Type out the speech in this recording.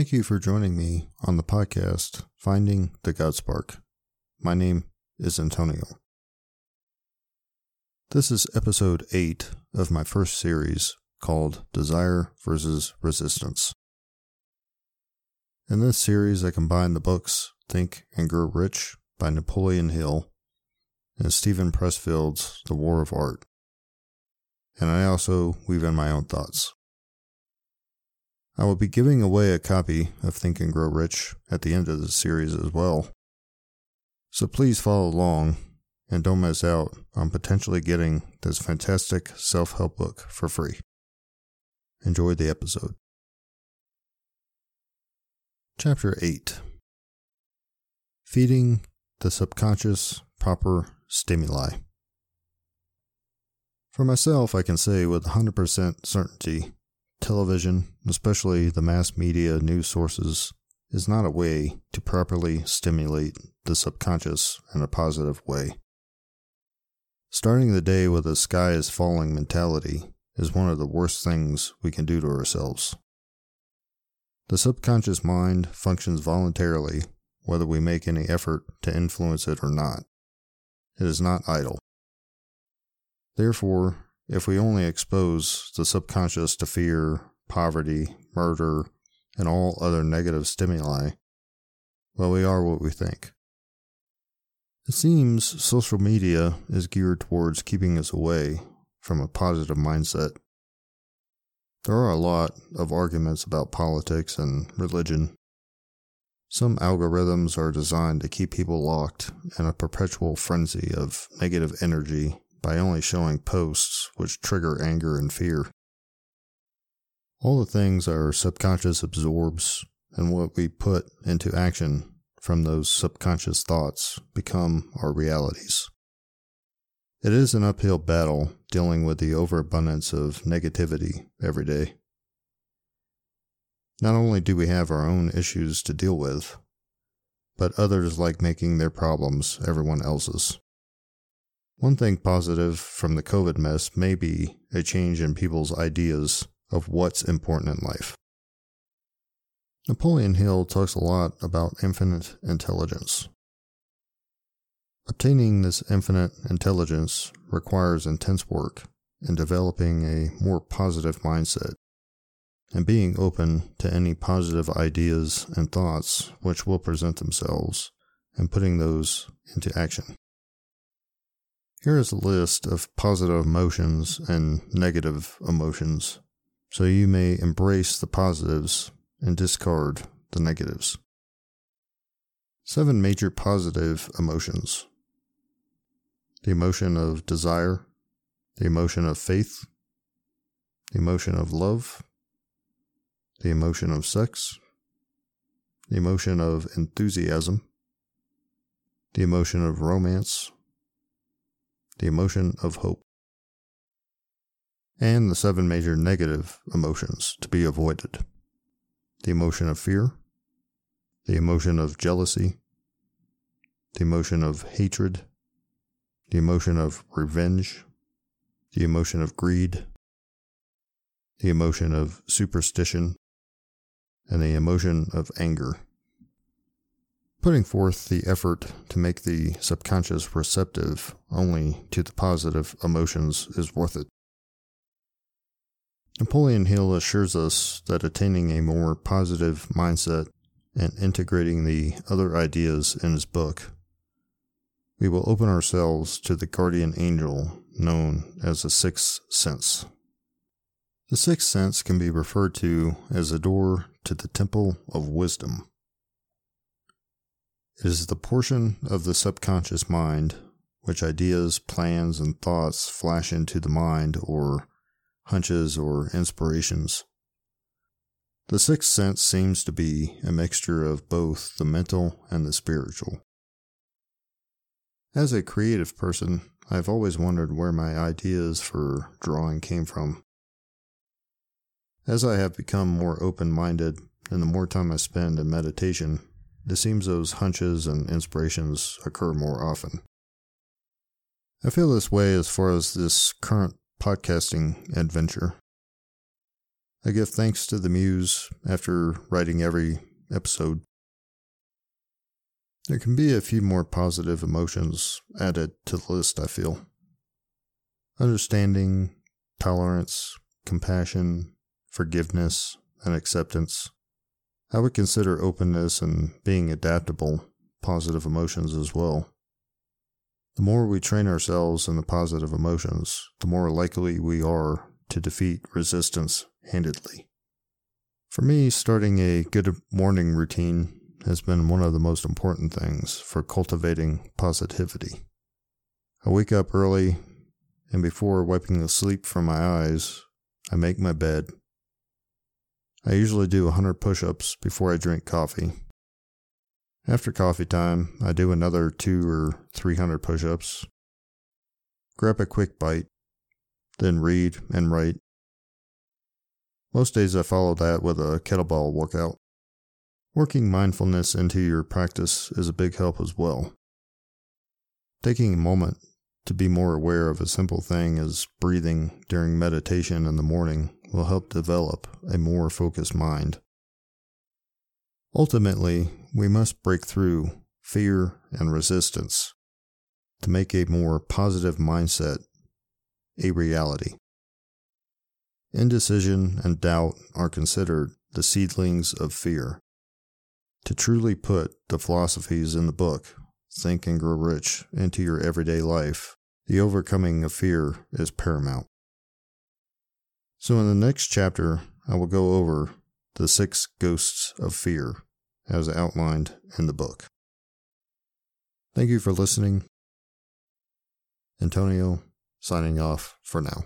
Thank you for joining me on the podcast, Finding the God Spark. My name is Antonio. This is episode 8 of my first series called Desire versus Resistance. In this series, I combine the books Think and Grow Rich by Napoleon Hill and Steven Pressfield's The War of Art. And I also weave in my own thoughts. I will be giving away a copy of Think and Grow Rich at the end of the series as well. So please follow along and don't miss out on potentially getting this fantastic self help book for free. Enjoy the episode. Chapter 8 Feeding the Subconscious Proper Stimuli. For myself, I can say with 100% certainty television, especially the mass media news sources, is not a way to properly stimulate the subconscious in a positive way. Starting the day with a sky is falling mentality is one of the worst things we can do to ourselves. The subconscious mind functions voluntarily, whether we make any effort to influence it or not. It is not idle. Therefore, if we only expose the subconscious to fear, poverty, murder, and all other negative stimuli, well, we are what we think. It seems social media is geared towards keeping us away from a positive mindset. There are a lot of arguments about politics and religion. Some algorithms are designed to keep people locked in a perpetual frenzy of negative energy by only showing posts which trigger anger and fear. All the things our subconscious absorbs and what we put into action from those subconscious thoughts become our realities. It is an uphill battle dealing with the overabundance of negativity every day. Not only do we have our own issues to deal with, but others like making their problems everyone else's. One thing positive from the COVID mess may be a change in people's ideas of what's important in life. Napoleon Hill talks a lot about infinite intelligence. Obtaining this infinite intelligence requires intense work in developing a more positive mindset and being open to any positive ideas and thoughts which will present themselves and putting those into action. Here is a list of positive emotions and negative emotions, so you may embrace the positives and discard the negatives. Seven major positive emotions the emotion of desire, the emotion of faith, the emotion of love, the emotion of sex, the emotion of enthusiasm, the emotion of romance, the emotion of hope, and the seven major negative emotions to be avoided the emotion of fear, the emotion of jealousy, the emotion of hatred, the emotion of revenge, the emotion of greed, the emotion of superstition, and the emotion of anger. Putting forth the effort to make the subconscious receptive only to the positive emotions is worth it. Napoleon Hill assures us that attaining a more positive mindset and integrating the other ideas in his book, we will open ourselves to the guardian angel known as the sixth sense. The sixth sense can be referred to as a door to the temple of wisdom. Is the portion of the subconscious mind which ideas, plans, and thoughts flash into the mind or hunches or inspirations. The sixth sense seems to be a mixture of both the mental and the spiritual. As a creative person, I've always wondered where my ideas for drawing came from. As I have become more open minded and the more time I spend in meditation, it seems those hunches and inspirations occur more often. I feel this way as far as this current podcasting adventure. I give thanks to the Muse after writing every episode. There can be a few more positive emotions added to the list, I feel. Understanding, tolerance, compassion, forgiveness, and acceptance. I would consider openness and being adaptable positive emotions as well. The more we train ourselves in the positive emotions, the more likely we are to defeat resistance handedly. For me, starting a good morning routine has been one of the most important things for cultivating positivity. I wake up early, and before wiping the sleep from my eyes, I make my bed. I usually do 100 push ups before I drink coffee. After coffee time, I do another two or 300 push ups, grab a quick bite, then read and write most days I follow that with a kettlebell workout. Working mindfulness into your practice is a big help as well. Taking a moment to be more aware of a simple thing as breathing during meditation in the morning will help develop a more focused mind. Ultimately, we must break through fear and resistance to make a more positive mindset a reality. Indecision and doubt are considered the seedlings of fear. To truly put the philosophies in the book, Think and Grow Rich, into your everyday life, the overcoming of fear is paramount. So, in the next chapter, I will go over the six ghosts of fear as outlined in the book. Thank you for listening. Antonio signing off for now.